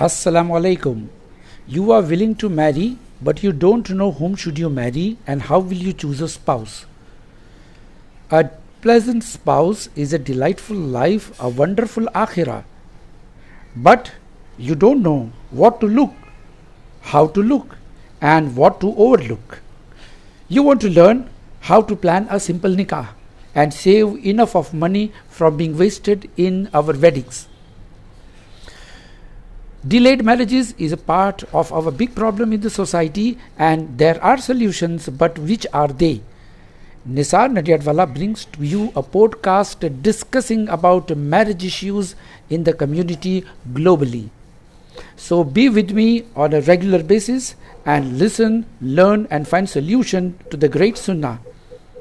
Assalamu alaikum. You are willing to marry, but you don't know whom should you marry and how will you choose a spouse. A pleasant spouse is a delightful life, a wonderful akhirah. But you don't know what to look, how to look, and what to overlook. You want to learn how to plan a simple nikah and save enough of money from being wasted in our weddings. Delayed marriages is a part of our big problem in the society, and there are solutions, but which are they? Nisar Nadiadwala brings to you a podcast discussing about marriage issues in the community globally. So be with me on a regular basis and listen, learn, and find solution to the great Sunnah.